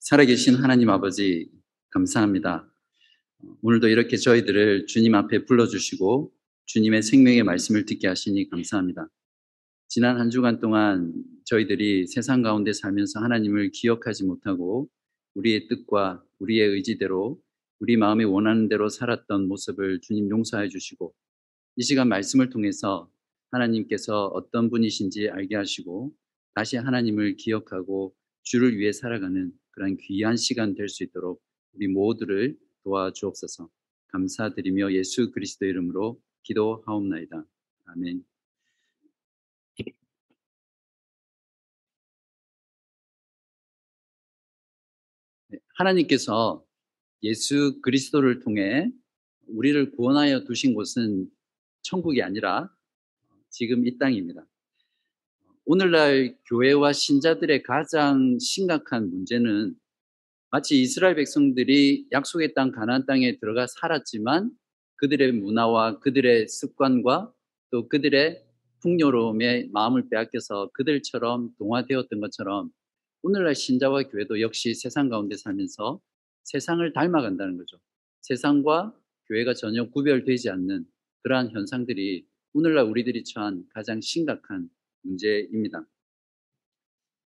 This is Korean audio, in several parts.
살아계신 하나님 아버지, 감사합니다. 오늘도 이렇게 저희들을 주님 앞에 불러주시고 주님의 생명의 말씀을 듣게 하시니 감사합니다. 지난 한 주간 동안 저희들이 세상 가운데 살면서 하나님을 기억하지 못하고 우리의 뜻과 우리의 의지대로 우리 마음이 원하는 대로 살았던 모습을 주님 용서해 주시고 이 시간 말씀을 통해서 하나님께서 어떤 분이신지 알게 하시고 다시 하나님을 기억하고 주를 위해 살아가는 그런 귀한 시간 될 수 있도록 우리 모두를 도와주옵소서. 감사드리며 예수 그리스도 이름으로 기도하옵나이다. 아멘. 네, 하나님께서 예수 그리스도를 통해 우리를 구원하여 두신 곳은 천국이 아니라 지금 이 땅입니다. 오늘날 교회와 신자들의 가장 심각한 문제는 마치 이스라엘 백성들이 약속의 땅 가나안 땅에 들어가 살았지만 그들의 문화와 그들의 습관과 또 그들의 풍요로움에 마음을 빼앗겨서 그들처럼 동화되었던 것처럼 오늘날 신자와 교회도 역시 세상 가운데 살면서 세상을 닮아간다는 거죠. 세상과 교회가 전혀 구별되지 않는 그러한 현상들이 오늘날 우리들이 처한 가장 심각한 문제입니다.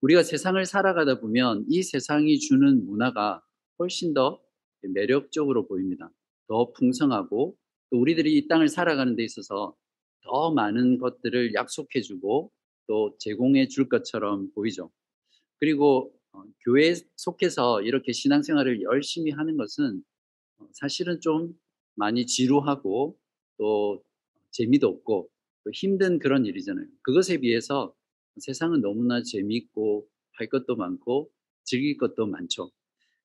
우리가 세상을 살아가다 보면 이 세상이 주는 문화가 훨씬 더 매력적으로 보입니다. 더 풍성하고 또 우리들이 이 땅을 살아가는 데 있어서 더 많은 것들을 약속해주고 또 제공해 줄 것처럼 보이죠. 그리고 어, 교회에 속해서 이렇게 신앙생활을 열심히 하는 것은 어, 사실은 좀 많이 지루하고 또 재미도 없고 또 힘든 그런 일이잖아요. 그것에 비해서 세상은 너무나 재미있고 할 것도 많고 즐길 것도 많죠.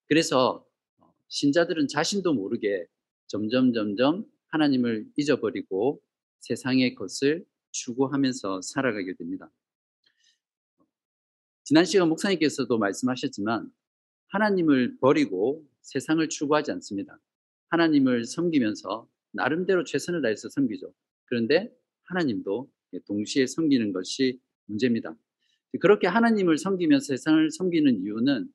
그래서 어, 신자들은 자신도 모르게 점점 점점 하나님을 잊어버리고 세상의 것을 추구하면서 살아가게 됩니다. 지난 시간 목사님께서도 말씀하셨지만 하나님을 버리고 세상을 추구하지 않습니다. 하나님을 섬기면서 나름대로 최선을 다해서 섬기죠. 그런데 하나님도 동시에 섬기는 것이 문제입니다. 그렇게 하나님을 섬기면서 세상을 섬기는 이유는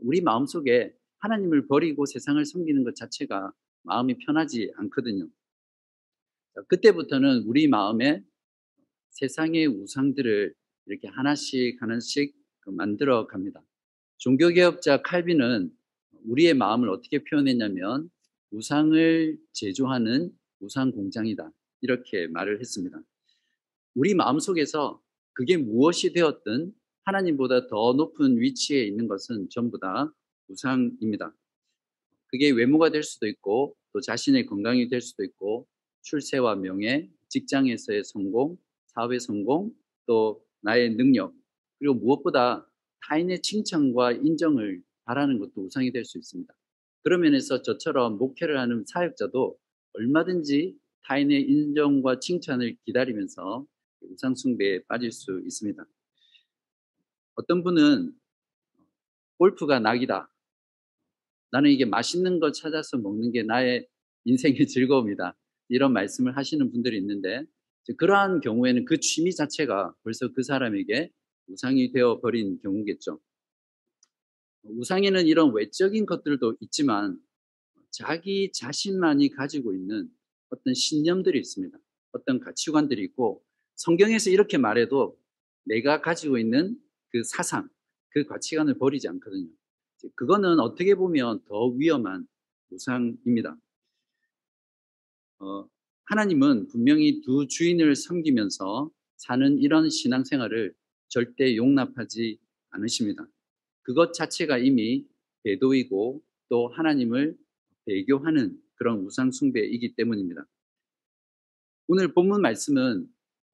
우리 마음속에 하나님을 버리고 세상을 섬기는 것 자체가 마음이 편하지 않거든요. 그때부터는 우리 마음에 세상의 우상들을 이렇게 하나씩 하나씩 그 만들어 갑니다. 종교개혁자 칼빈은 우리의 마음을 어떻게 표현했냐면 우상을 제조하는 우상 공장이다. 이렇게 말을 했습니다. 우리 마음속에서 그게 무엇이 되었든 하나님보다 더 높은 위치에 있는 것은 전부 다 우상입니다. 그게 외모가 될 수도 있고 또 자신의 건강이 될 수도 있고 출세와 명예, 직장에서의 성공, 사회 성공, 또 나의 능력, 그리고 무엇보다 타인의 칭찬과 인정을 바라는 것도 우상이 될 수 있습니다. 그런 면에서 저처럼 목회를 하는 사역자도 얼마든지 타인의 인정과 칭찬을 기다리면서 우상숭배에 빠질 수 있습니다. 어떤 분은 골프가 낙이다. 나는 이게 맛있는 거 찾아서 먹는 게 나의 인생의 즐거움이다. 이런 말씀을 하시는 분들이 있는데 그러한 경우에는 그 취미 자체가 벌써 그 사람에게 우상이 되어 버린 경우겠죠. 우상에는 이런 외적인 것들도 있지만 자기 자신만이 가지고 있는 어떤 신념들이 있습니다. 어떤 가치관들이 있고 성경에서 이렇게 말해도 내가 가지고 있는 그 사상, 그 가치관을 버리지 않거든요. 그거는 어떻게 보면 더 위험한 우상입니다. 어, 하나님은 분명히 두 주인을 섬기면서 사는 이런 신앙생활을 절대 용납하지 않으십니다. 그것 자체가 이미 배도이고 또 하나님을 배교하는 그런 우상숭배이기 때문입니다. 오늘 본문 말씀은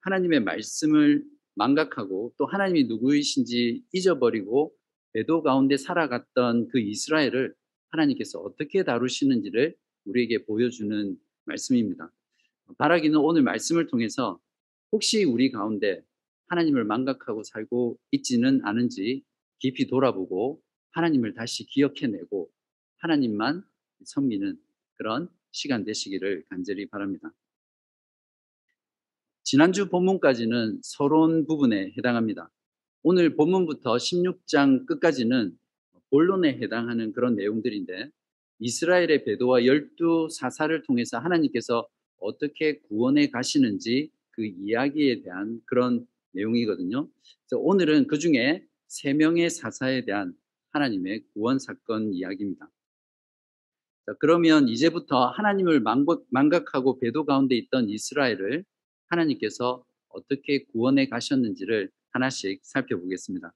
하나님의 말씀을 망각하고 또 하나님이 누구이신지 잊어버리고 배도 가운데 살아갔던 그 이스라엘을 하나님께서 어떻게 다루시는지를 우리에게 보여주는 말씀입니다. 바라기는 오늘 말씀을 통해서 혹시 우리 가운데 하나님을 망각하고 살고 있지는 않은지 깊이 돌아보고 하나님을 다시 기억해내고 하나님만 섬기는 그런 시간 되시기를 간절히 바랍니다. 지난주 본문까지는 서론 부분에 해당합니다. 오늘 본문부터 16장 끝까지는 본론에 해당하는 그런 내용들인데 이스라엘의 배도와 열두 사사를 통해서 하나님께서 어떻게 구원해 가시는지 그 이야기에 대한 그런 내용이거든요. 그래서 오늘은 그 중에 세 명의 사사에 대한 하나님의 구원 사건 이야기입니다. 자, 그러면 이제부터 하나님을 망각하고 배도 가운데 있던 이스라엘을 하나님께서 어떻게 구원해 가셨는지를 하나씩 살펴보겠습니다.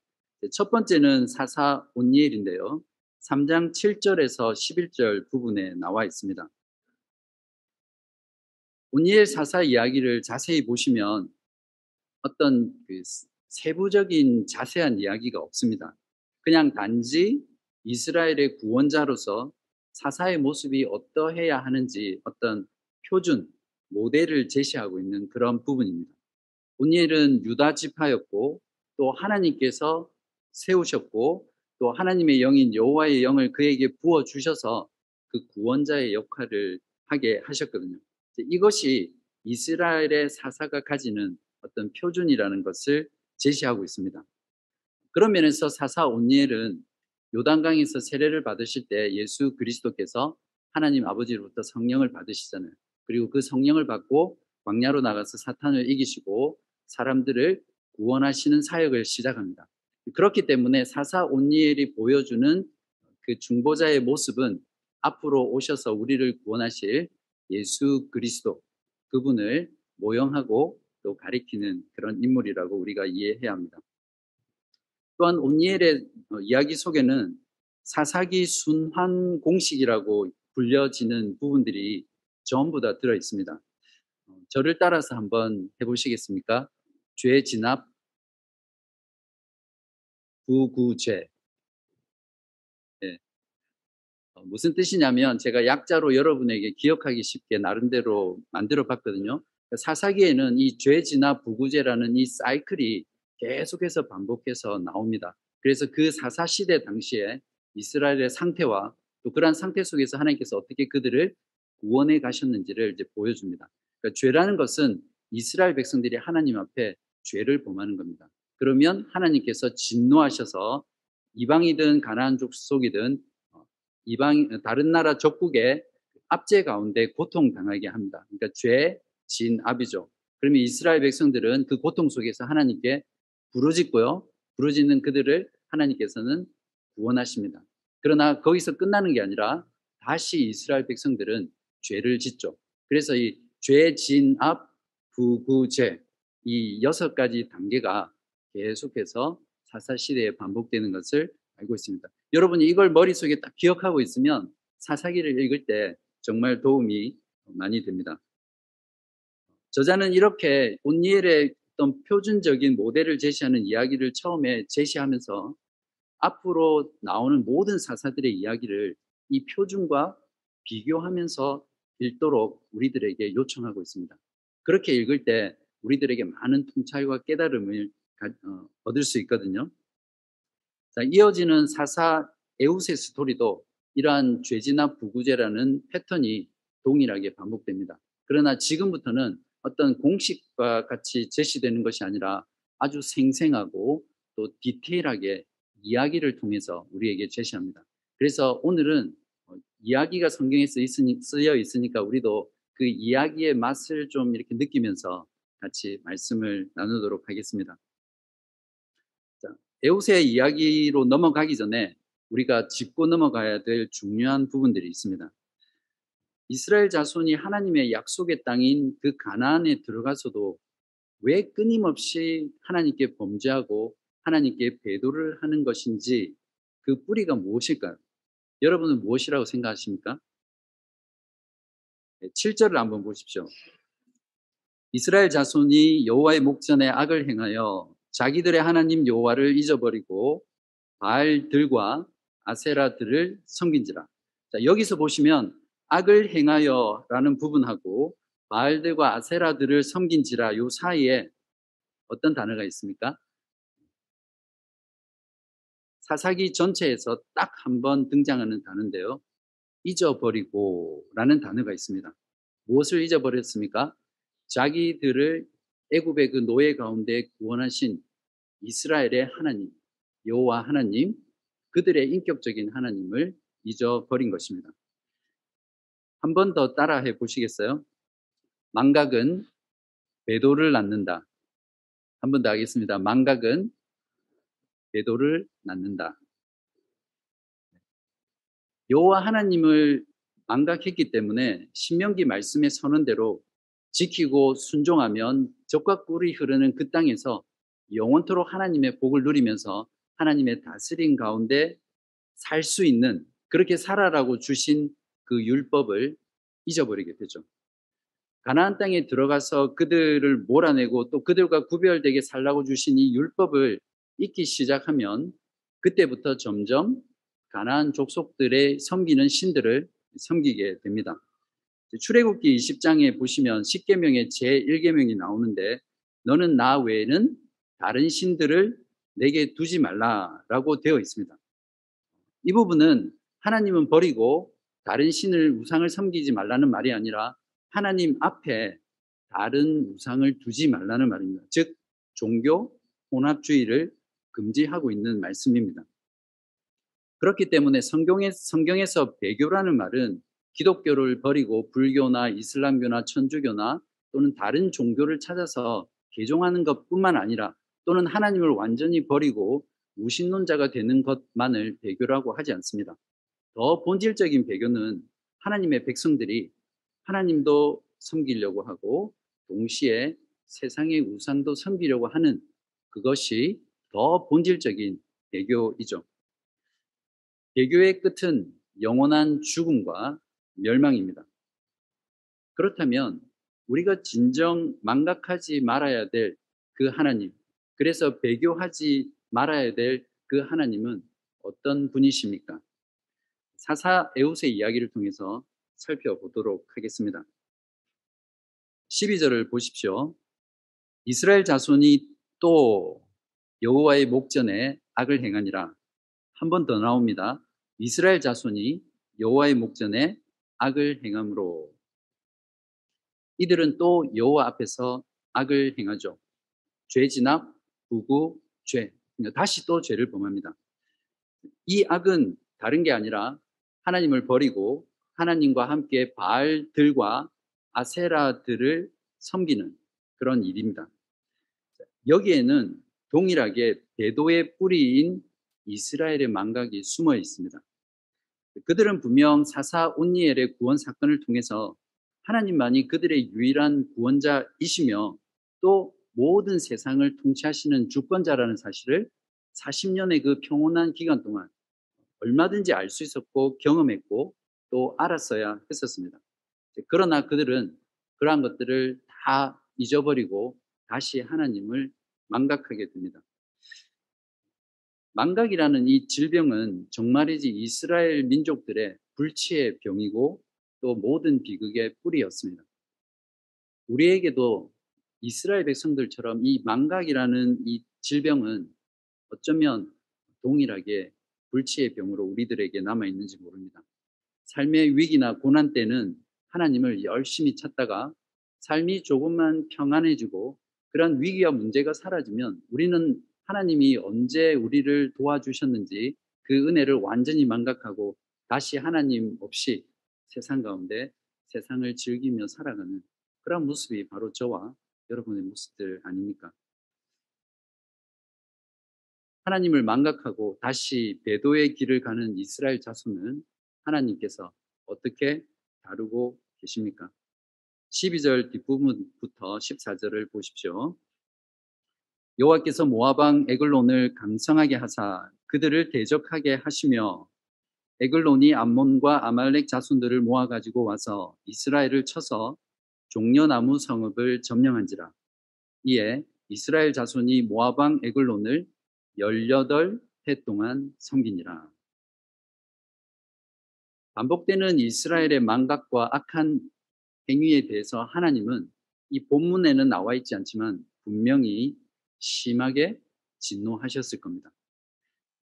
첫 번째는 사사 온니엘인데요. 3장 7절에서 11절 부분에 나와 있습니다. 온니엘 사사 이야기를 자세히 보시면 어떤 그 세부적인 자세한 이야기가 없습니다. 그냥 단지 이스라엘의 구원자로서 사사의 모습이 어떠해야 하는지 어떤 표준, 모델을 제시하고 있는 그런 부분입니다. 온니엘은 유다 지파였고 또 하나님께서 세우셨고 또 하나님의 영인 여호와의 영을 그에게 부어 주셔서 그 구원자의 역할을 하게 하셨거든요. 이것이 이스라엘의 사사가 가지는 어떤 표준이라는 것을 제시하고 있습니다. 그런 면에서 사사 온니엘은 요단강에서 세례를 받으실 때 예수 그리스도께서 하나님 아버지로부터 성령을 받으시잖아요. 그리고 그 성령을 받고 광야로 나가서 사탄을 이기시고 사람들을 구원하시는 사역을 시작합니다. 그렇기 때문에 사사 온니엘이 보여주는 그 중보자의 모습은 앞으로 오셔서 우리를 구원하실 예수 그리스도 그분을 모형하고 또 가리키는 그런 인물이라고 우리가 이해해야 합니다. 또한 온니엘의 어, 이야기 속에는 사사기 순환 공식이라고 불려지는 부분들이 전부 다 들어 있습니다. 어, 저를 따라서 한번 해보시겠습니까? 죄 진압, 부구죄. 네. 어, 무슨 뜻이냐면 제가 약자로 여러분에게 기억하기 쉽게 나름대로 만들어 봤거든요. 사사기에는 이 죄지나 부구제라는 이 사이클이 계속해서 반복해서 나옵니다. 그래서 그 사사 시대 당시에 이스라엘의 상태와 또 그러한 상태 속에서 하나님께서 어떻게 그들을 구원해 가셨는지를 이제 보여줍니다. 그러니까 죄라는 것은 이스라엘 백성들이 하나님 앞에 죄를 범하는 겁니다. 그러면 하나님께서 진노하셔서 이방이든 가나안 족속이든 어, 이방 다른 나라 적국의 압제 가운데 고통 당하게 합니다. 그러니까 죄 진 압이죠. 그러면 이스라엘 백성들은 그 고통 속에서 하나님께 부르짖고요. 부르짖는 그들을 하나님께서는 구원하십니다. 그러나 거기서 끝나는 게 아니라 다시 이스라엘 백성들은 죄를 짓죠. 그래서 이 죄, 진 압, 부구죄 이 여섯 가지 단계가 계속해서 사사 시대에 반복되는 것을 알고 있습니다. 여러분이 이걸 머릿속에 딱 기억하고 있으면 사사기를 읽을 때 정말 도움이 많이 됩니다. 저자는 이렇게 온니엘의 어떤 표준적인 모델을 제시하는 이야기를 처음에 제시하면서 앞으로 나오는 모든 사사들의 이야기를 이 표준과 비교하면서 읽도록 우리들에게 요청하고 있습니다. 그렇게 읽을 때 우리들에게 많은 통찰과 깨달음을 어, 얻을 수 있거든요. 자, 이어지는 사사 에우세 스토리도 이러한 죄지나 부구제라는 패턴이 동일하게 반복됩니다. 그러나 지금부터는 어떤 공식과 같이 제시되는 것이 아니라 아주 생생하고 또 디테일하게 이야기를 통해서 우리에게 제시합니다. 그래서 오늘은 어, 이야기가 성경에 쓰여 있으니까 우리도 그 이야기의 맛을 좀 이렇게 느끼면서 같이 말씀을 나누도록 하겠습니다. 자, 에우세 이야기로 넘어가기 전에 우리가 짚고 넘어가야 될 중요한 부분들이 있습니다. 이스라엘 자손이 하나님의 약속의 땅인 그 가나안에 들어가서도 왜 끊임없이 하나님께 범죄하고 하나님께 배도를 하는 것인지 그 뿌리가 무엇일까요? 여러분은 무엇이라고 생각하십니까? 7절을 한번 보십시오. 이스라엘 자손이 여호와의 목전에 악을 행하여 자기들의 하나님 여호와를 잊어버리고 바알들과 아세라들을 섬긴지라. 자, 여기서 보시면 악을 행하여라는 부분하고 바알들과 아세라들을 섬긴지라 요 사이에 어떤 단어가 있습니까? 사사기 전체에서 딱 한 번 등장하는 단어인데요. 잊어버리고 라는 단어가 있습니다. 무엇을 잊어버렸습니까? 자기들을 애굽의 그 노예 가운데 구원하신 이스라엘의 하나님, 여호와 하나님, 그들의 인격적인 하나님을 잊어버린 것입니다. 한 번 더 따라해 보시겠어요? 망각은 배도를 낳는다. 한 번 더 하겠습니다. 망각은 배도를 낳는다. 여호와 하나님을 망각했기 때문에 신명기 말씀의 선언대로 지키고 순종하면 적과 꿀이 흐르는 그 땅에서 영원토록 하나님의 복을 누리면서 하나님의 다스림 가운데 살 수 있는 그렇게 살아라고 주신 그 율법을 잊어버리게 되죠. 가나안 땅에 들어가서 그들을 몰아내고 또 그들과 구별되게 살라고 주신 이 율법을 잊기 시작하면 그때부터 점점 가나안 족속들의 섬기는 신들을 섬기게 됩니다. 출애굽기 20장에 보시면 10계명의 제1계명이 나오는데 너는 나 외에는 다른 신들을 내게 두지 말라라고 되어 있습니다. 이 부분은 하나님은 버리고 다른 신을 우상을 섬기지 말라는 말이 아니라 하나님 앞에 다른 우상을 두지 말라는 말입니다. 즉 종교 혼합주의를 금지하고 있는 말씀입니다. 그렇기 때문에 성경에, 성경에서 배교라는 말은 기독교를 버리고 불교나 이슬람교나 천주교나 또는 다른 종교를 찾아서 개종하는 것뿐만 아니라 또는 하나님을 완전히 버리고 무신론자가 되는 것만을 배교라고 하지 않습니다. 더 본질적인 배교는 하나님의 백성들이 하나님도 섬기려고 하고 동시에 세상의 우상도 섬기려고 하는 그것이 더 본질적인 배교이죠. 배교의 끝은 영원한 죽음과 멸망입니다. 그렇다면 우리가 진정 망각하지 말아야 될 그 하나님, 그래서 배교하지 말아야 될 그 하나님은 어떤 분이십니까? 사사 에웃의 이야기를 통해서 살펴보도록 하겠습니다. 12절을 보십시오. 이스라엘 자손이 또 여호와의 목전에 악을 행하니라. 한 번 더 나옵니다. 이스라엘 자손이 여호와의 목전에 악을 행함으로 이들은 또 여호와 앞에서 악을 행하죠. 죄 진압, 부구, 죄. 그러니까 다시 또 죄를 범합니다. 이 악은 다른 게 아니라 하나님을 버리고 하나님과 함께 바알들과 아세라들을 섬기는 그런 일입니다. 여기에는 동일하게 배도의 뿌리인 이스라엘의 망각이 숨어 있습니다. 그들은 분명 사사 온니엘의 구원 사건을 통해서 하나님만이 그들의 유일한 구원자이시며 또 모든 세상을 통치하시는 주권자라는 사실을 40년의 그 평온한 기간 동안 얼마든지 알 수 있었고 경험했고 또 알았어야 했었습니다. 그러나 그들은 그러한 것들을 다 잊어버리고 다시 하나님을 망각하게 됩니다. 망각이라는 이 질병은 정말이지 이스라엘 민족들의 불치의 병이고 또 모든 비극의 뿌리였습니다. 우리에게도 이스라엘 백성들처럼 이 망각이라는 이 질병은 어쩌면 동일하게 불치의 병으로 우리들에게 남아 있는지 모릅니다. 삶의 위기나 고난 때는 하나님을 열심히 찾다가 삶이 조금만 평안해지고 그런 위기와 문제가 사라지면 우리는 하나님이 언제 우리를 도와주셨는지 그 은혜를 완전히 망각하고 다시 하나님 없이 세상 가운데 세상을 즐기며 살아가는 그런 모습이 바로 저와 여러분의 모습들 아닙니까? 하나님을 망각하고 다시 배도의 길을 가는 이스라엘 자손은 하나님께서 어떻게 다루고 계십니까? 12절 뒷부분부터 14절을 보십시오. 여호와께서 모아방 에글론을 강성하게 하사 그들을 대적하게 하시며 에글론이 암몬과 아말렉 자손들을 모아 가지고 와서 이스라엘을 쳐서 종려나무 성읍을 점령한지라 이에 이스라엘 자손이 모아방 에글론을 18해 동안 섬기니라 반복되는 이스라엘의 망각과 악한 행위에 대해서 하나님은 이 본문에는 나와 있지 않지만 분명히 심하게 진노하셨을 겁니다.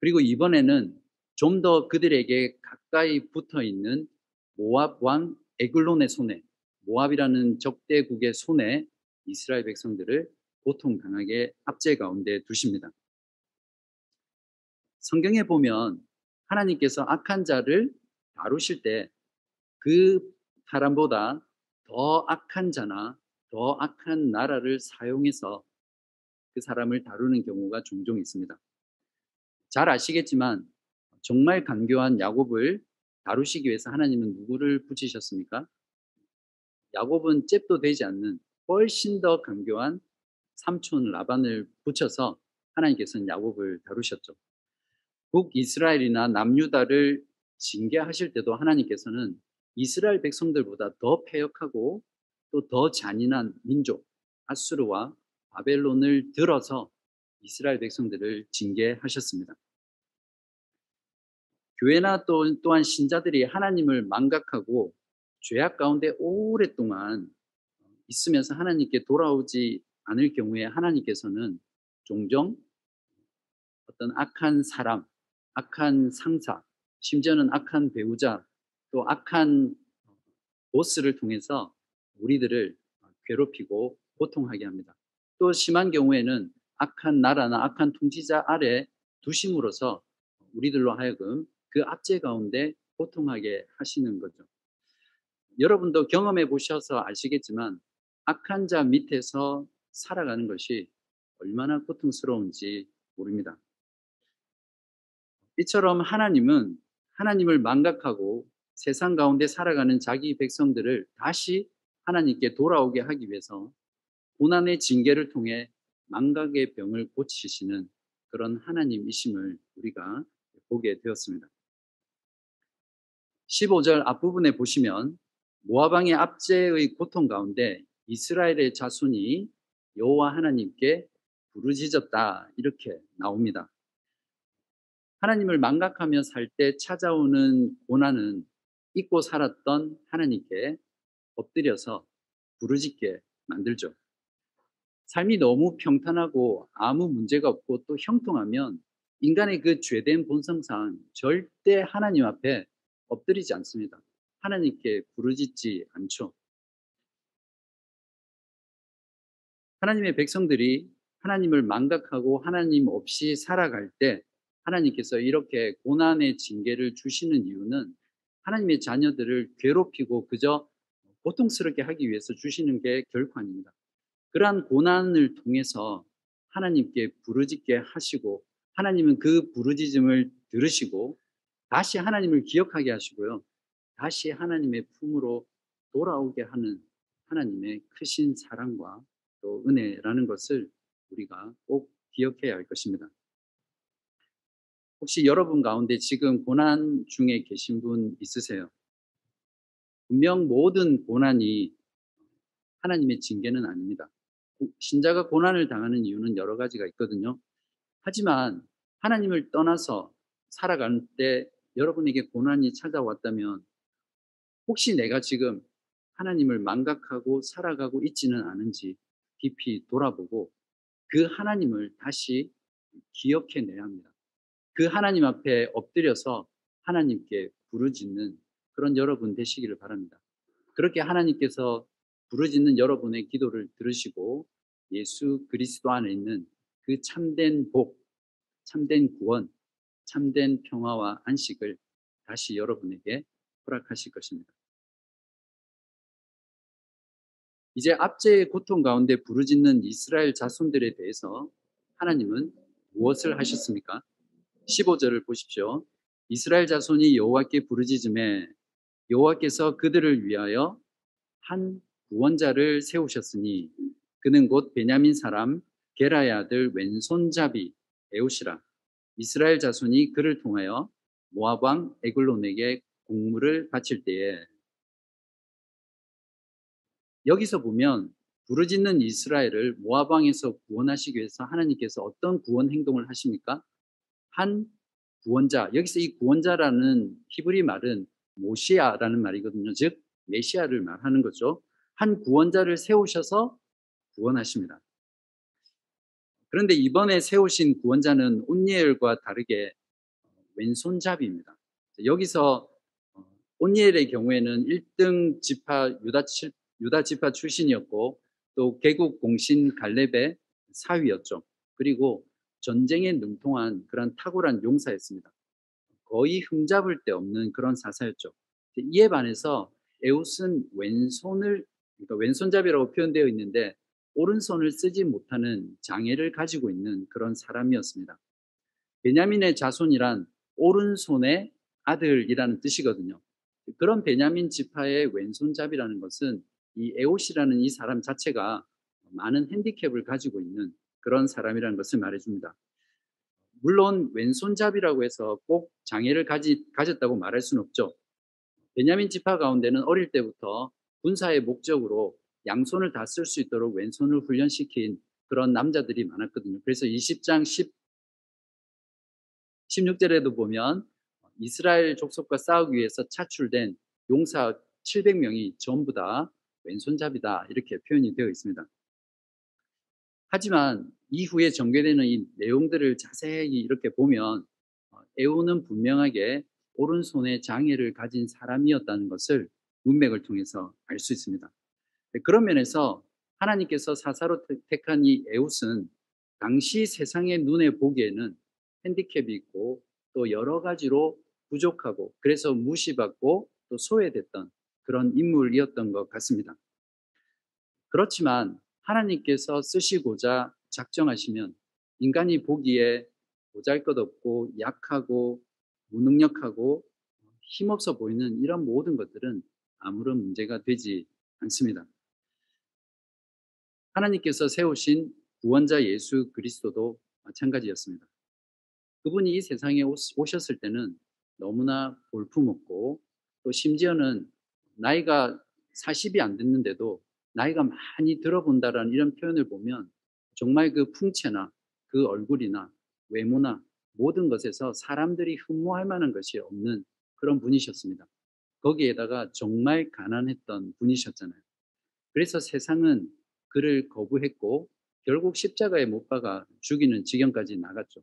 그리고 이번에는 좀 더 그들에게 가까이 붙어 있는 모압 왕 에글론의 손에 모압이라는 적대국의 손에 이스라엘 백성들을 고통당하게 압제 가운데 두십니다. 성경에 보면 하나님께서 악한 자를 다루실 때 그 사람보다 더 악한 자나 더 악한 나라를 사용해서 그 사람을 다루는 경우가 종종 있습니다. 잘 아시겠지만 정말 간교한 야곱을 다루시기 위해서 하나님은 누구를 붙이셨습니까? 야곱은 잽도 되지 않는 훨씬 더 간교한 삼촌 라반을 붙여서 하나님께서는 야곱을 다루셨죠. 북 이스라엘이나 남유다를 징계하실 때도 하나님께서는 이스라엘 백성들보다 더 패역하고 또 더 잔인한 민족 아수르와 바벨론을 들어서 이스라엘 백성들을 징계하셨습니다. 교회나 또, 또한 신자들이 하나님을 망각하고 죄악 가운데 오랫동안 있으면서 하나님께 돌아오지 않을 경우에 하나님께서는 종종 어떤 악한 사람, 악한 상사, 심지어는 악한 배우자, 또 악한 보스를 통해서 우리들을 괴롭히고 고통하게 합니다. 또 심한 경우에는 악한 나라나 악한 통치자 아래 두심으로써 우리들로 하여금 그 압제 가운데 고통하게 하시는 거죠. 여러분도 경험해 보셔서 아시겠지만 악한 자 밑에서 살아가는 것이 얼마나 고통스러운지 모릅니다. 이처럼 하나님은 하나님을 망각하고 세상 가운데 살아가는 자기 백성들을 다시 하나님께 돌아오게 하기 위해서 고난의 징계를 통해 망각의 병을 고치시는 그런 하나님이심을 우리가 보게 되었습니다. 15절 앞부분에 보시면 모아방의 압제의 고통 가운데 이스라엘의 자손이 여호와 하나님께 부르짖었다 이렇게 나옵니다. 하나님을 망각하며 살 때 찾아오는 고난은 잊고 살았던 하나님께 엎드려서 부르짖게 만들죠. 삶이 너무 평탄하고 아무 문제가 없고 또 형통하면 인간의 그 죄된 본성상 절대 하나님 앞에 엎드리지 않습니다. 하나님께 부르짖지 않죠. 하나님의 백성들이 하나님을 망각하고 하나님 없이 살아갈 때 하나님께서 이렇게 고난의 징계를 주시는 이유는 하나님의 자녀들을 괴롭히고 그저 고통스럽게 하기 위해서 주시는 게 결코 아닙니다. 그러한 고난을 통해서 하나님께 부르짖게 하시고 하나님은 그 부르짖음을 들으시고 다시 하나님을 기억하게 하시고요. 다시 하나님의 품으로 돌아오게 하는 하나님의 크신 사랑과 또 은혜라는 것을 우리가 꼭 기억해야 할 것입니다. 혹시 여러분 가운데 지금 고난 중에 계신 분 있으세요? 분명 모든 고난이 하나님의 징계는 아닙니다. 신자가 고난을 당하는 이유는 여러 가지가 있거든요. 하지만 하나님을 떠나서 살아갈 때 여러분에게 고난이 찾아왔다면 혹시 내가 지금 하나님을 망각하고 살아가고 있지는 않은지 깊이 돌아보고 그 하나님을 다시 기억해내야 합니다. 그 하나님 앞에 엎드려서 하나님께 부르짖는 그런 여러분 되시기를 바랍니다. 그렇게 하나님께서 부르짖는 여러분의 기도를 들으시고 예수 그리스도 안에 있는 그 참된 복, 참된 구원, 참된 평화와 안식을 다시 여러분에게 허락하실 것입니다. 이제 압제의 고통 가운데 부르짖는 이스라엘 자손들에 대해서 하나님은 무엇을 하셨습니까? 15절을 보십시오. 이스라엘 자손이 여호와께 부르짖음에 여호와께서 그들을 위하여 한 구원자를 세우셨으니 그는 곧 베냐민 사람 게라의 아들 왼손잡이 에우시라 이스라엘 자손이 그를 통하여 모압 왕 에글론에게 공물을 바칠 때에 여기서 보면 부르짖는 이스라엘을 모압 왕에서 구원하시기 위해서 하나님께서 어떤 구원 행동을 하십니까? 한 구원자, 여기서 이 구원자라는 히브리 말은 모시아라는 말이거든요. 즉, 메시아를 말하는 거죠. 한 구원자를 세우셔서 구원하십니다. 그런데 이번에 세우신 구원자는 온니엘과 다르게 왼손잡이입니다. 여기서 온니엘의 경우에는 1등 지파 유다, 유다 지파 출신이었고 또 개국 공신 갈렙의 사위였죠. 그리고 전쟁에 능통한 그런 탁월한 용사였습니다. 거의 흠잡을 데 없는 그런 사사였죠. 이에 반해서 에웃은 왼손을 그러니까 왼손잡이라고 표현되어 있는데 오른손을 쓰지 못하는 장애를 가지고 있는 그런 사람이었습니다. 베냐민의 자손이란 오른손의 아들이라는 뜻이거든요. 그런 베냐민 지파의 왼손잡이라는 것은 이 에옷이라는 이 사람 자체가 많은 핸디캡을 가지고 있는 그런 사람이라는 것을 말해줍니다. 물론 왼손잡이라고 해서 꼭 장애를 가지, 가졌다고 말할 수는 없죠. 베냐민 지파 가운데는 어릴 때부터 군사의 목적으로 양손을 다 쓸 수 있도록 왼손을 훈련시킨 그런 남자들이 많았거든요. 그래서 20장 10, 16절에도 보면 이스라엘 족속과 싸우기 위해서 차출된 용사 700명이 전부 다 왼손잡이다 이렇게 표현이 되어 있습니다. 하지만 이후에 전개되는 이 내용들을 자세히 이렇게 보면 에오는 분명하게 오른손에 장애를 가진 사람이었다는 것을 문맥을 통해서 알 수 있습니다. 그런 면에서 하나님께서 사사로 택한 이 에웃은 당시 세상의 눈에 보기에는 핸디캡이 있고 또 여러 가지로 부족하고 그래서 무시받고 또 소외됐던 그런 인물이었던 것 같습니다. 그렇지만 하나님께서 쓰시고자 작정하시면 인간이 보기에 보잘 것 없고 약하고 무능력하고 힘없어 보이는 이런 모든 것들은 아무런 문제가 되지 않습니다. 하나님께서 세우신 구원자 예수 그리스도도 마찬가지였습니다. 그분이 이 세상에 오셨을 때는 너무나 볼품없고 또 심지어는 나이가 40이 안 됐는데도 나이가 많이 들어본다라는 이런 표현을 보면 정말 그 풍채나 그 얼굴이나 외모나 모든 것에서 사람들이 흠모할 만한 것이 없는 그런 분이셨습니다. 거기에다가 정말 가난했던 분이셨잖아요. 그래서 세상은 그를 거부했고 결국 십자가에 못 박아 죽이는 지경까지 나갔죠.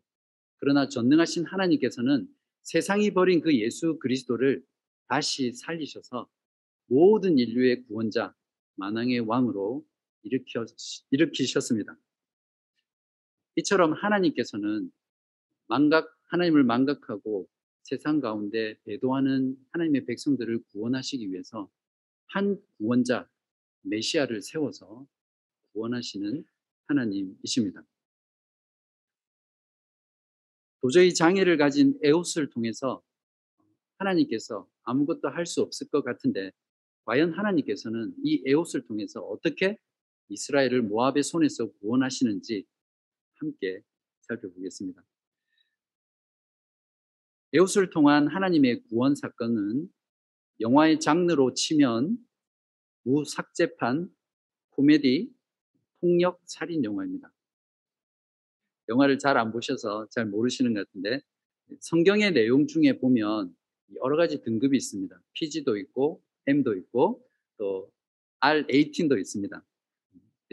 그러나 전능하신 하나님께서는 세상이 버린 그 예수 그리스도를 다시 살리셔서 모든 인류의 구원자, 만왕의 왕으로 일으켜, 일으키셨습니다. 이처럼 하나님께서는 망각, 하나님을 망각하고 세상 가운데 배도하는 하나님의 백성들을 구원하시기 위해서 한 구원자, 메시아를 세워서 구원하시는 하나님이십니다. 도저히 장애를 가진 에옷을 통해서 하나님께서 아무것도 할 수 없을 것 같은데 과연 하나님께서는 이 에옷을 통해서 어떻게 이스라엘을 모압의 손에서 구원하시는지 함께 살펴보겠습니다. 에옷을 통한 하나님의 구원 사건은 영화의 장르로 치면 무삭제판, 코미디, 폭력, 살인 영화입니다. 영화를 잘 안 보셔서 잘 모르시는 것 같은데 성경의 내용 중에 보면 여러 가지 등급이 있습니다. PG도 있고 M도 있고 또 R18도 있습니다.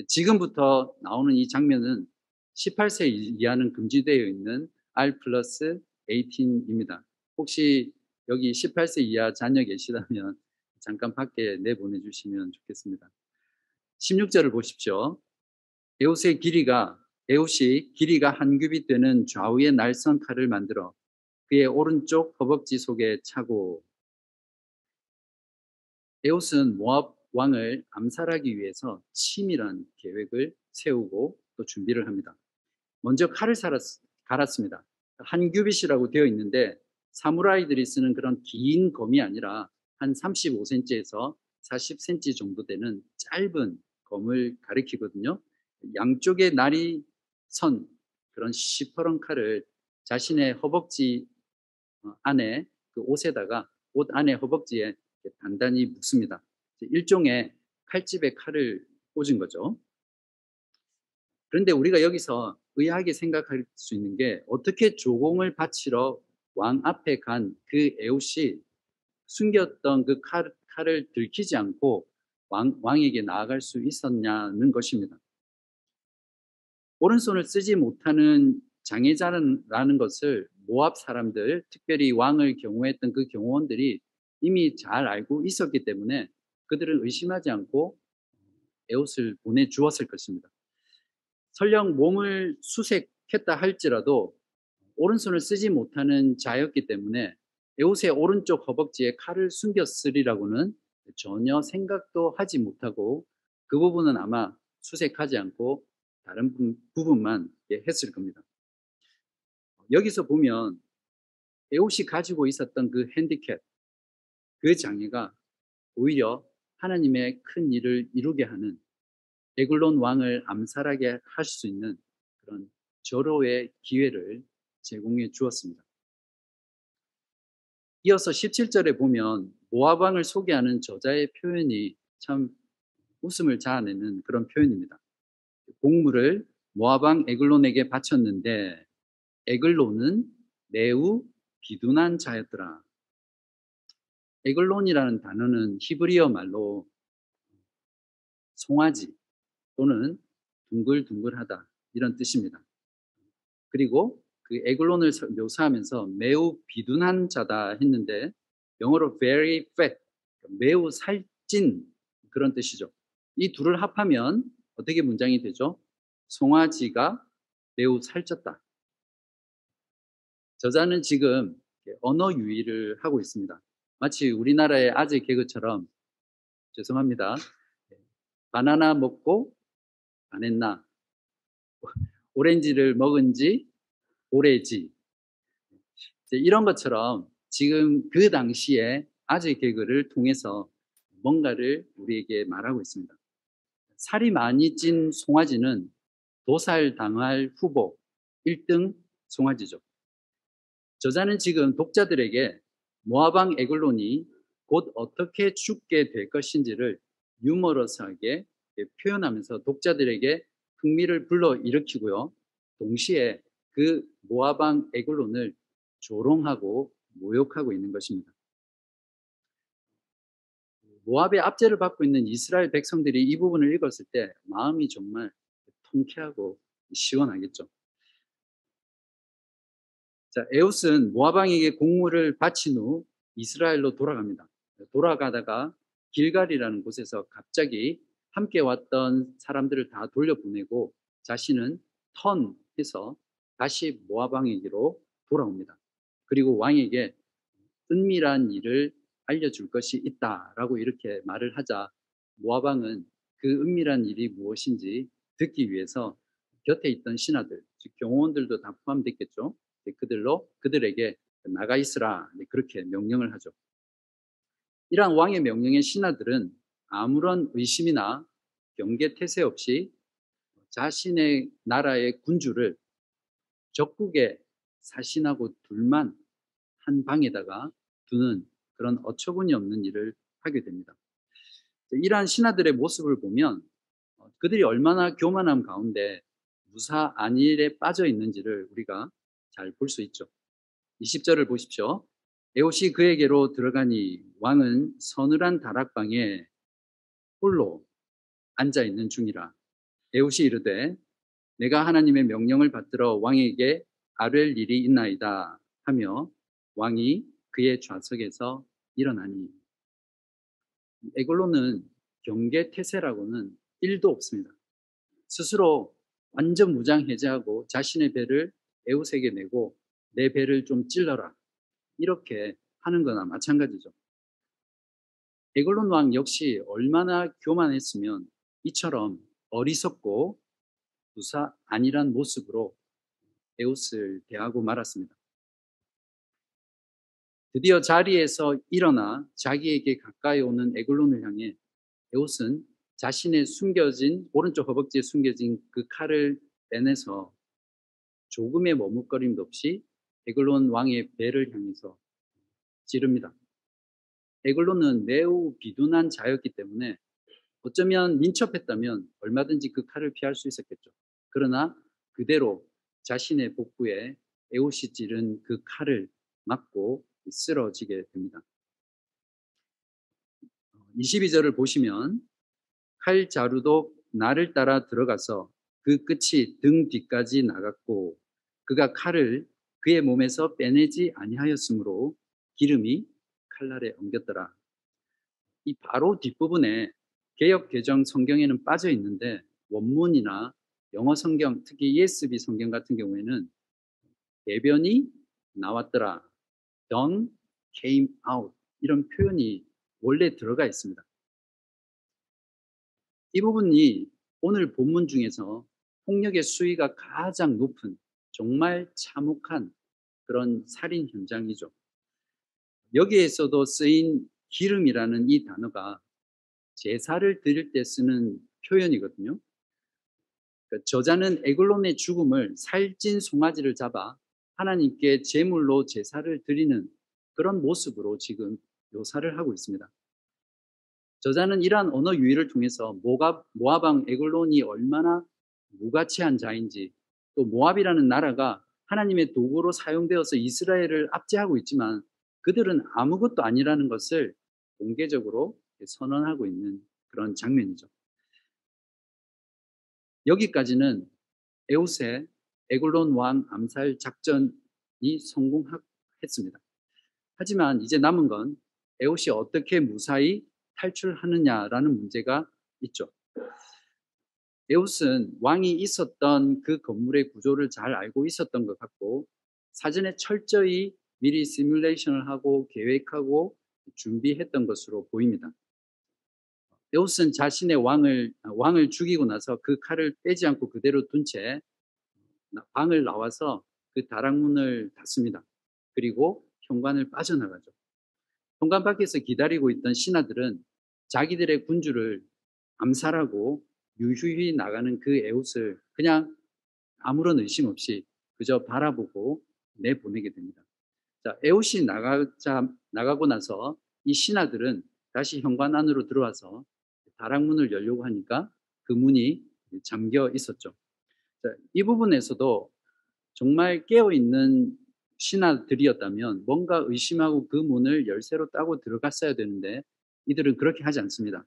지금부터 나오는 이 장면은 18세 이하는 금지되어 있는 R 플러스 18입니다. 혹시 여기 18세 이하 자녀 계시다면 잠깐 밖에 내보내주시면 좋겠습니다. 16절을 보십시오. 에옷의 길이가 에옷이 길이가 한 규빗 되는 좌우의 날선 칼을 만들어 그의 오른쪽 허벅지 속에 차고 에옷은 모압 왕을 암살하기 위해서 치밀한 계획을 세우고 또 준비를 합니다. 먼저 칼을 갈았습니다. 한 규빗이라고 되어 있는데 사무라이들이 쓰는 그런 긴 검이 아니라 한 35cm에서 40cm 정도 되는 짧은 검을 가리키거든요. 양쪽에 날이 선 그런 시퍼런 칼을 자신의 허벅지 어, 안에 그 옷에다가 옷 안에 허벅지에 단단히 묶습니다. 일종의 칼집에 칼을 꽂은 거죠. 그런데 우리가 여기서 의아하게 생각할 수 있는 게 어떻게 조공을 바치러 왕 앞에 간 그 에웃이 숨겼던 그 칼, 칼을 들키지 않고 왕, 왕에게 나아갈 수 있었냐는 것입니다. 오른손을 쓰지 못하는 장애자라는 것을 모압 사람들, 특별히 왕을 경호했던 그 경호원들이 이미 잘 알고 있었기 때문에 그들은 의심하지 않고 에옷을 보내주었을 것입니다. 설령 몸을 수색했다 할지라도 오른손을 쓰지 못하는 자였기 때문에 에웃의 오른쪽 허벅지에 칼을 숨겼으리라고는 전혀 생각도 하지 못하고 그 부분은 아마 수색하지 않고 다른 부분만 했을 겁니다. 여기서 보면 에웃이 가지고 있었던 그 핸디캡, 그 장애가 오히려 하나님의 큰 일을 이루게 하는 에글론 왕을 암살하게 할 수 있는 그런 절호의 기회를 제공해 주었습니다. 이어서 17절에 보면 모아방을 소개하는 저자의 표현이 참 웃음을 자아내는 그런 표현입니다. 공물을 모아방 에글론에게 바쳤는데 에글론은 매우 비둔한 자였더라. 에글론이라는 단어는 히브리어 말로 송아지 또는 둥글둥글하다 이런 뜻입니다. 그리고 그 에글론을 묘사하면서 매우 비둔한 자다 했는데 영어로 very fat 매우 살찐 그런 뜻이죠. 이 둘을 합하면 어떻게 문장이 되죠? 송아지가 매우 살쪘다. 저자는 지금 언어 유희를 하고 있습니다. 마치 우리나라의 아재 개그처럼 죄송합니다. 바나나 먹고 안 했나? 오렌지를 먹은 지 오래지. 이런 것처럼 지금 그 당시에 아재 개그를 통해서 뭔가를 우리에게 말하고 있습니다. 살이 많이 찐 송아지는 도살 당할 후보 1등 송아지죠. 저자는 지금 독자들에게 모아방 에글론이 곧 어떻게 죽게 될 것인지를 유머러스하게 표현하면서 독자들에게 흥미를 불러 일으키고요. 동시에 그 모아방 에글론을 조롱하고 모욕하고 있는 것입니다. 모압의 압제를 받고 있는 이스라엘 백성들이 이 부분을 읽었을 때 마음이 정말 통쾌하고 시원하겠죠. 자, 에우스는 모아방에게 공물을 바친 후 이스라엘로 돌아갑니다. 돌아가다가 길갈이라는 곳에서 갑자기 함께 왔던 사람들을 다 돌려보내고 자신은 턴해서 다시 모아방에게로 돌아옵니다. 그리고 왕에게 은밀한 일을 알려줄 것이 있다라고 이렇게 말을 하자 모아방은 그 은밀한 일이 무엇인지 듣기 위해서 곁에 있던 신하들, 즉 경호원들도 다 포함됐겠죠. 그들로 그들에게 나가 있으라 그렇게 명령을 하죠. 이러한 왕의 명령에 신하들은 아무런 의심이나 경계 태세 없이 자신의 나라의 군주를 적국에 사신하고 둘만 한 방에다가 두는 그런 어처구니 없는 일을 하게 됩니다. 이러한 신하들의 모습을 보면 어, 그들이 얼마나 교만함 가운데 무사 안일에 빠져 있는지를 우리가 잘 볼 수 있죠. 20절을 보십시오. 에옷이 그에게로 들어가니 왕은 서늘한 다락방에 홀로 앉아 있는 중이라. 에옷이 이르되 내가 하나님의 명령을 받들어 왕에게 아뢰 일이 있나이다 하며 왕이 그의 좌석에서 일어나니 에골로는 경계 태세라고는 1도 없습니다. 스스로 완전 무장 해제하고 자신의 배를 에우색에 내고 내 배를 좀 찔러라 이렇게 하는 거나 마찬가지죠. 에골론 왕 역시 얼마나 교만했으면 이처럼 어리석고 무사 아니란 모습으로 에우스를 대하고 말았습니다. 드디어 자리에서 일어나 자기에게 가까이 오는 에글론을 향해 에옷은 자신의 숨겨진 오른쪽 허벅지에 숨겨진 그 칼을 빼내서 조금의 머뭇거림도 없이 에글론 왕의 배를 향해서 찌릅니다. 에글론은 매우 비둔한 자였기 때문에 어쩌면 민첩했다면 얼마든지 그 칼을 피할 수 있었겠죠. 그러나 그대로 자신의 복부에 에옷이 찌른 그 칼을 맞고 쓰러지게 됩니다. 22절을 보시면 칼 자루도 나를 따라 들어가서 그 끝이 등 뒤까지 나갔고 그가 칼을 그의 몸에서 빼내지 아니하였으므로 기름이 칼날에 엉겼더라. 이 바로 뒷부분에 개혁 개정 성경에는 빠져 있는데 원문이나 영어 성경, 특히 ESV 성경 같은 경우에는 대변이 나왔더라. dung came out. 이런 표현이 원래 들어가 있습니다. 이 부분이 오늘 본문 중에서 폭력의 수위가 가장 높은 정말 참혹한 그런 살인 현장이죠. 여기에서도 쓰인 기름이라는 이 단어가 제사를 드릴 때 쓰는 표현이거든요. 그러니까 저자는 에글론의 죽음을 살찐 송아지를 잡아 하나님께 제물로 제사를 드리는 그런 모습으로 지금 묘사를 하고 있습니다. 저자는 이러한 언어 유희를 통해서 모압, 모압왕 에글론이 얼마나 무가치한 자인지 또 모압이라는 나라가 하나님의 도구로 사용되어서 이스라엘을 압제하고 있지만 그들은 아무것도 아니라는 것을 공개적으로 선언하고 있는 그런 장면이죠. 여기까지는 에우세 에글론 왕 암살 작전이 성공했습니다. 하지만 이제 남은 건 에웃이 어떻게 무사히 탈출하느냐라는 문제가 있죠. 에웃은 왕이 있었던 그 건물의 구조를 잘 알고 있었던 것 같고 사전에 철저히 미리 시뮬레이션을 하고 계획하고 준비했던 것으로 보입니다. 에웃은 자신의 왕을 왕을 죽이고 나서 그 칼을 빼지 않고 그대로 둔 채 방을 나와서 그 다락문을 닫습니다. 그리고 현관을 빠져나가죠. 현관 밖에서 기다리고 있던 신하들은 자기들의 군주를 암살하고 유유히 나가는 그 에웃을 그냥 아무런 의심 없이 그저 바라보고 내보내게 됩니다. 자, 에웃이 나가자, 나가고 나서 이 신하들은 다시 현관 안으로 들어와서 다락문을 열려고 하니까 그 문이 잠겨 있었죠. 자, 이 부분에서도 정말 깨어있는 신하들이었다면 뭔가 의심하고 그 문을 열쇠로 따고 들어갔어야 되는데 이들은 그렇게 하지 않습니다.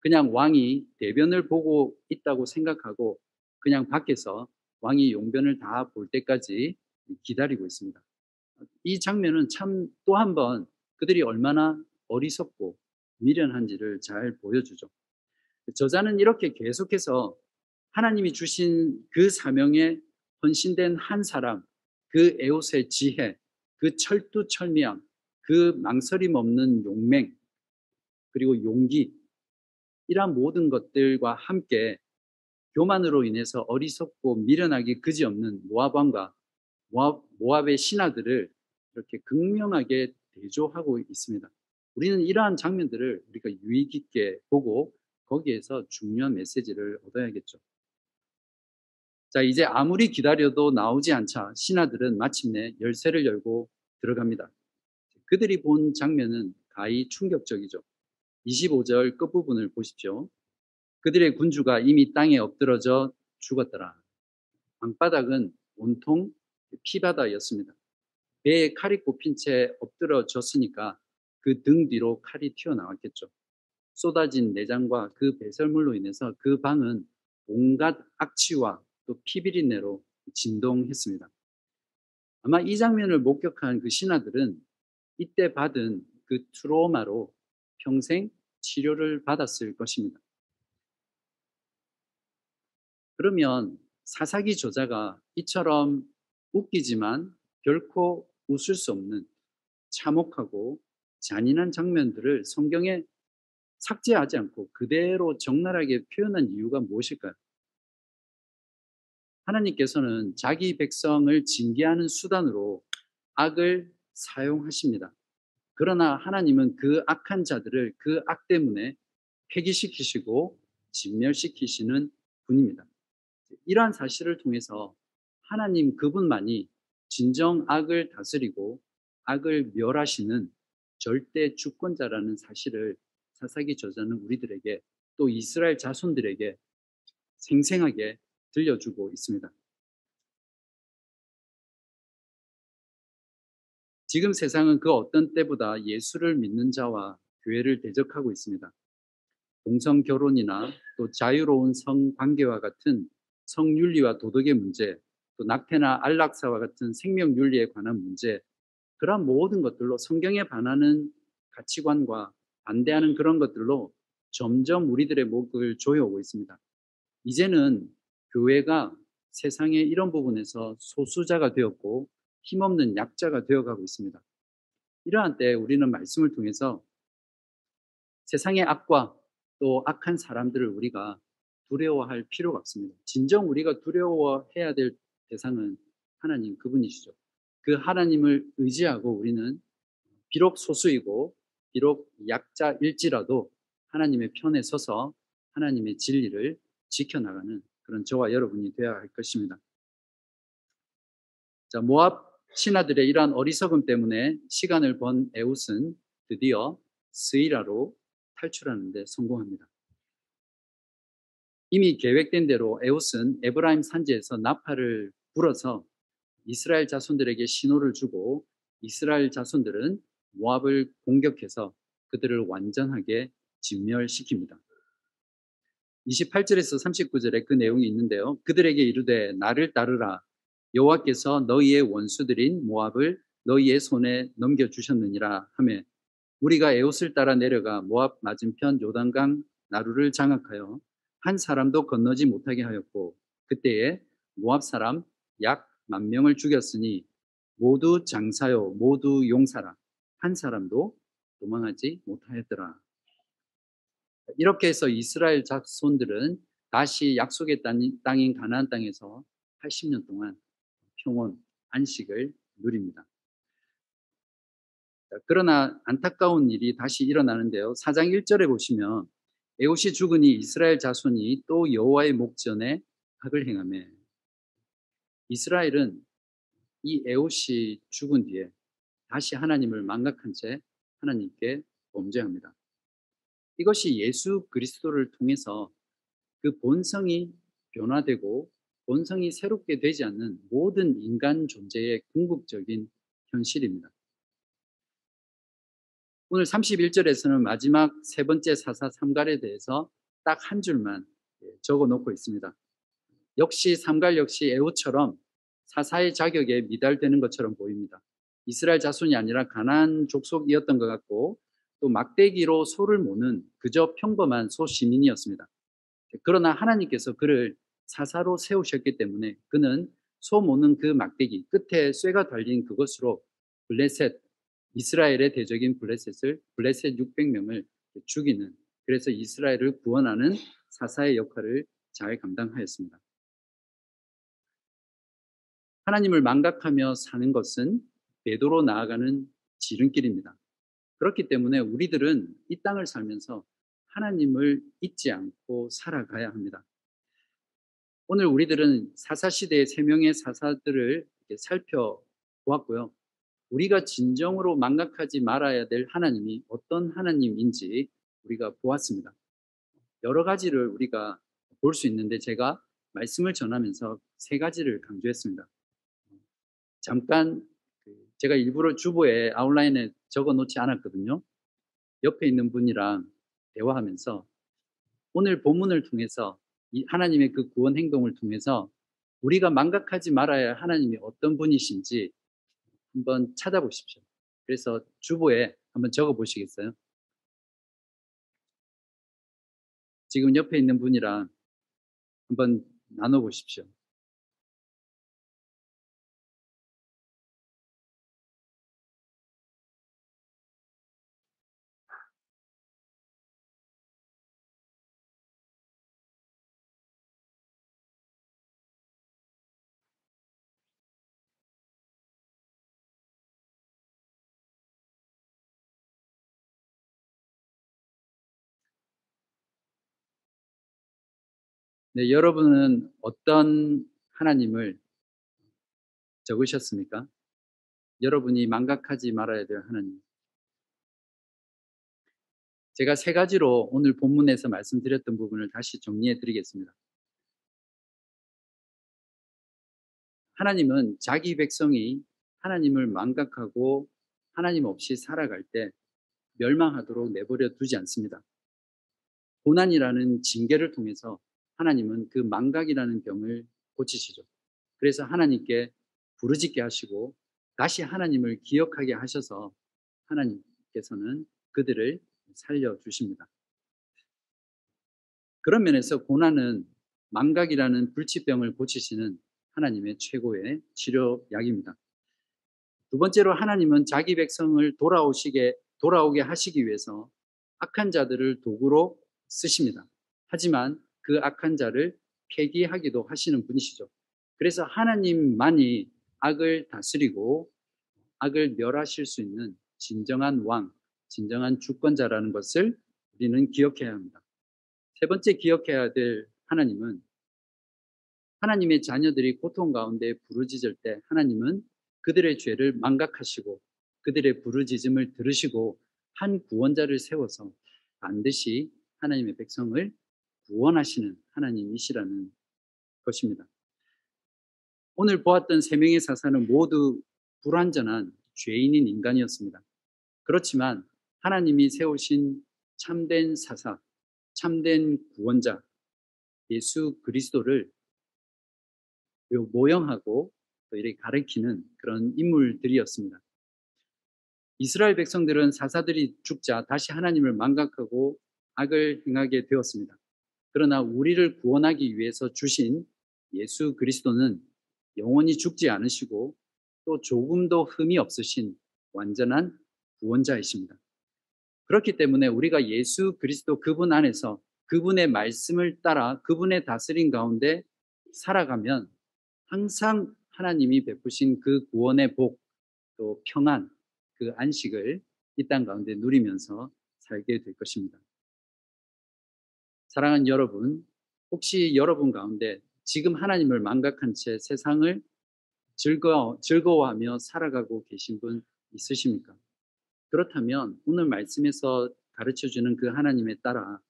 그냥 왕이 대변을 보고 있다고 생각하고 그냥 밖에서 왕이 용변을 다 볼 때까지 기다리고 있습니다. 이 장면은 참 또 한 번 그들이 얼마나 어리석고 미련한지를 잘 보여주죠. 저자는 이렇게 계속해서 하나님이 주신 그 사명에 헌신된 한 사람, 그 에옷의 지혜, 그 철두철미함, 그 망설임 없는 용맹, 그리고 용기, 이러한 모든 것들과 함께 교만으로 인해서 어리석고 미련하기 그지없는 모압왕과 모압, 모압의 신하들을 이렇게 극명하게 대조하고 있습니다. 우리는 이러한 장면들을 우리가 유익 있게 보고 거기에서 중요한 메시지를 얻어야겠죠. 자, 이제 아무리 기다려도 나오지 않자 신하들은 마침내 열쇠를 열고 들어갑니다. 그들이 본 장면은 가히 충격적이죠. 25절 끝부분을 보십시오. 그들의 군주가 이미 땅에 엎드러져 죽었더라. 방바닥은 온통 피바다였습니다. 배에 칼이 꼽힌 채 엎드러졌으니까 그 등 뒤로 칼이 튀어나왔겠죠. 쏟아진 내장과 그 배설물로 인해서 그 방은 온갖 악취와 또 피비린내로 진동했습니다. 아마 이 장면을 목격한 그 신하들은 이때 받은 그 트로마로 평생 치료를 받았을 것입니다. 그러면 사사기 저자가 이처럼 웃기지만 결코 웃을 수 없는 참혹하고 잔인한 장면들을 성경에 삭제하지 않고 그대로 적나라하게 표현한 이유가 무엇일까요? 하나님께서는 자기 백성을 징계하는 수단으로 악을 사용하십니다. 그러나 하나님은 그 악한 자들을 그 악 때문에 폐기시키시고 진멸시키시는 분입니다. 이러한 사실을 통해서 하나님 그분만이 진정 악을 다스리고 악을 멸하시는 절대 주권자라는 사실을 사사기 저자는 우리들에게 또 이스라엘 자손들에게 생생하게 들려주고 있습니다. 지금 세상은 그 어떤 때보다 예수를 믿는 자와 교회를 대적하고 있습니다. 동성 결혼이나 또 자유로운 성 관계와 같은 성윤리와 도덕의 문제, 또 낙태나 안락사와 같은 생명 윤리에 관한 문제, 그러한 모든 것들로 성경에 반하는 가치관과 반대하는 그런 것들로 점점 우리들의 목을 조여오고 있습니다. 이제는 교회가 세상의 이런 부분에서 소수자가 되었고 힘없는 약자가 되어가고 있습니다. 이러한 때 우리는 말씀을 통해서 세상의 악과 또 악한 사람들을 우리가 두려워할 필요가 없습니다. 진정 우리가 두려워해야 될 대상은 하나님 그분이시죠. 그 하나님을 의지하고 우리는 비록 소수이고 비록 약자일지라도 하나님의 편에 서서 하나님의 진리를 지켜나가는 그런 저와 여러분이 되어야 할 것입니다. 자, 모압 신하들의 이러한 어리석음 때문에 시간을 번 에웃은 드디어 스이라로 탈출하는 데 성공합니다. 이미 계획된 대로 에웃은 에브라임 산지에서 나팔을 불어서 이스라엘 자손들에게 신호를 주고 이스라엘 자손들은 모압을 공격해서 그들을 완전하게 진멸시킵니다. 28절에서 39절에 그 내용이 있는데요. 그들에게 이르되 나를 따르라 여호와께서 너희의 원수들인 모압을 너희의 손에 넘겨 주셨느니라 하매 우리가 에옷을 따라 내려가 모압 맞은편 요단강 나루를 장악하여 한 사람도 건너지 못하게 하였고 그때에 모압 사람 약 만 명을 죽였으니 모두 장사요 모두 용사라 한 사람도 도망하지 못하였더라. 이렇게 해서 이스라엘 자손들은 다시 약속의 땅인 가나안 땅에서 80년 동안 평온 안식을 누립니다. 그러나 안타까운 일이 다시 일어나는데요. 4장 1절에 보시면 에옷이 죽으니 이스라엘 자손이 또 여호와의 목전에 악을 행하며 이스라엘은 이 에옷이 죽은 뒤에 다시 하나님을 망각한 채 하나님께 범죄합니다. 이것이 예수 그리스도를 통해서 그 본성이 변화되고 본성이 새롭게 되지 않는 모든 인간 존재의 궁극적인 현실입니다. 오늘 31절에서는 마지막 세 번째 사사 삼갈에 대해서 딱 한 줄만 적어 놓고 있습니다. 역시 삼갈 역시 에우처럼 사사의 자격에 미달되는 것처럼 보입니다. 이스라엘 자손이 아니라 가난 족속이었던 것 같고 또 막대기로 소를 모는 그저 평범한 소 시민이었습니다. 그러나 하나님께서 그를 사사로 세우셨기 때문에 그는 소 모는 그 막대기 끝에 쇠가 달린 그것으로 블레셋 이스라엘의 대적인 블레셋을 블레셋 600명을 죽이는 그래서 이스라엘을 구원하는 사사의 역할을 잘 감당하였습니다. 하나님을 망각하며 사는 것은 배도로 나아가는 지름길입니다. 그렇기 때문에 우리들은 이 땅을 살면서 하나님을 잊지 않고 살아가야 합니다. 오늘 우리들은 사사시대의 세 명의 사사들을 살펴보았고요. 우리가 진정으로 망각하지 말아야 될 하나님이 어떤 하나님인지 우리가 보았습니다. 여러 가지를 우리가 볼 수 있는데 제가 말씀을 전하면서 세 가지를 강조했습니다. 잠깐 그 제가 일부러 주보에 아웃라인에 적어 놓지 않았거든요. 옆에 있는 분이랑 대화하면서 오늘 본문을 통해서 이 하나님의 그 구원 행동을 통해서 우리가 망각하지 말아야 할 하나님이 어떤 분이신지 한번 찾아보십시오. 그래서 주보에 한번 적어 보시겠어요? 지금 옆에 있는 분이랑 한번 나눠 보십시오. 네, 여러분은 어떤 하나님을 적으셨습니까? 여러분이 망각하지 말아야 될 하나님. 제가 세 가지로 오늘 본문에서 말씀드렸던 부분을 다시 정리해 드리겠습니다. 하나님은 자기 백성이 하나님을 망각하고 하나님 없이 살아갈 때 멸망하도록 내버려 두지 않습니다. 고난이라는 징계를 통해서 하나님은 그 망각이라는 병을 고치시죠. 그래서 하나님께 부르짖게 하시고 다시 하나님을 기억하게 하셔서 하나님께서는 그들을 살려 주십니다. 그런 면에서 고난은 망각이라는 불치병을 고치시는 하나님의 최고의 치료약입니다. 두 번째로 하나님은 자기 백성을 돌아오시게 돌아오게 하시기 위해서 악한 자들을 도구로 쓰십니다. 하지만 그 악한 자를 폐기하기도 하시는 분이시죠. 그래서 하나님만이 악을 다스리고 악을 멸하실 수 있는 진정한 왕, 진정한 주권자라는 것을 우리는 기억해야 합니다. 세 번째 기억해야 될 하나님은 하나님의 자녀들이 고통 가운데 부르짖을 때 하나님은 그들의 죄를 망각하시고 그들의 부르짖음을 들으시고 한 구원자를 세워서 반드시 하나님의 백성을 구원하시는 하나님이시라는 것입니다. 오늘 보았던 세 명의 사사는 모두 불완전한 죄인인 인간이었습니다. 그렇지만 하나님이 세우신 참된 사사, 참된 구원자, 예수 그리스도를 모형하고 또 이렇게 가르치는 그런 인물들이었습니다. 이스라엘 백성들은 사사들이 죽자 다시 하나님을 망각하고 악을 행하게 되었습니다. 그러나 우리를 구원하기 위해서 주신 예수 그리스도는 영원히 죽지 않으시고 또 조금도 흠이 없으신 완전한 구원자이십니다. 그렇기 때문에 우리가 예수 그리스도 그분 안에서 그분의 말씀을 따라 그분의 다스림 가운데 살아가면 항상 하나님이 베푸신 그 구원의 복, 또 평안, 그 안식을 이 땅 가운데 누리면서 살게 될 것입니다. 사랑하는 여러분, 혹시 여러분 가운데 지금 하나님을 망각한 채 세상을 즐거워, 즐거워하며 살아가고 계신 분 있으십니까? 그렇다면 오늘 말씀에서 가르쳐 주는 그 하나님에 따라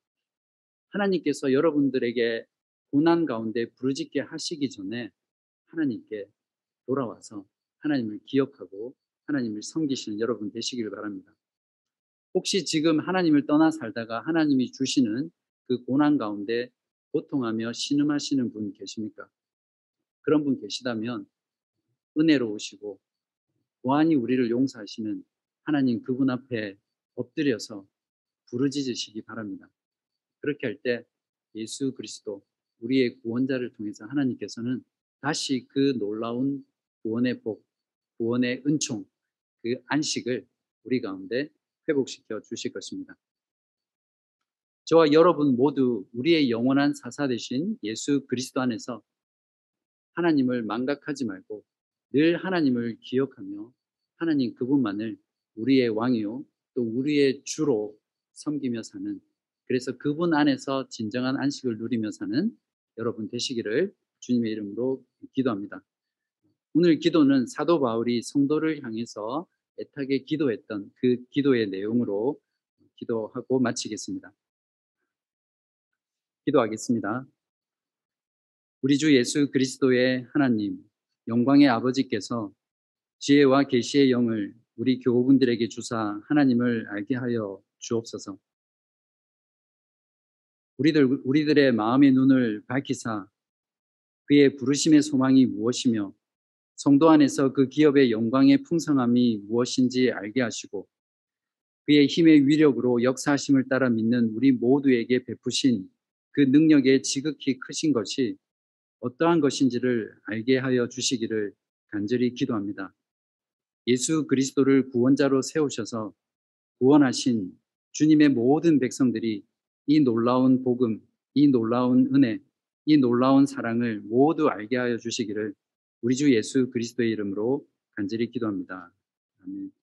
하나님께서 여러분들에게 고난 가운데 부르짖게 하시기 전에 하나님께 돌아와서 하나님을 기억하고 하나님을 섬기시는 여러분 되시길 바랍니다. 혹시 지금 하나님을 떠나 살다가 하나님이 주시는 그 고난 가운데 고통하며 신음하시는 분 계십니까? 그런 분 계시다면 은혜로우시고 보안히 우리를 용서하시는 하나님 그분 앞에 엎드려서 부르짖으시기 바랍니다. 그렇게 할 때 예수 그리스도 우리의 구원자를 통해서 하나님께서는 다시 그 놀라운 구원의 복, 구원의 은총, 그 안식을 우리 가운데 회복시켜 주실 것입니다. 저와 여러분 모두 우리의 영원한 사사 되신 예수 그리스도 안에서 하나님을 망각하지 말고 늘 하나님을 기억하며 하나님 그분만을 우리의 왕이요 또 우리의 주로 섬기며 사는 그래서 그분 안에서 진정한 안식을 누리며 사는 여러분 되시기를 주님의 이름으로 기도합니다. 오늘 기도는 사도 바울이 성도를 향해서 애타게 기도했던 그 기도의 내용으로 기도하고 마치겠습니다. 기도하겠습니다. 우리 주 예수 그리스도의 하나님, 영광의 아버지께서 지혜와 계시의 영을 우리 교우분들에게 주사 하나님을 알게 하여 주옵소서. 우리들 우리들의 마음의 눈을 밝히사 그의 부르심의 소망이 무엇이며 성도 안에서 그 기업의 영광의 풍성함이 무엇인지 알게 하시고 그의 힘의 위력으로 역사하심을 따라 믿는 우리 모두에게 베푸신 그 능력의 지극히 크신 것이 어떠한 것인지를 알게 하여 주시기를 간절히 기도합니다. 예수 그리스도를 구원자로 세우셔서 구원하신 주님의 모든 백성들이 이 놀라운 복음, 이 놀라운 은혜, 이 놀라운 사랑을 모두 알게 하여 주시기를 우리 주 예수 그리스도의 이름으로 간절히 기도합니다. 아멘.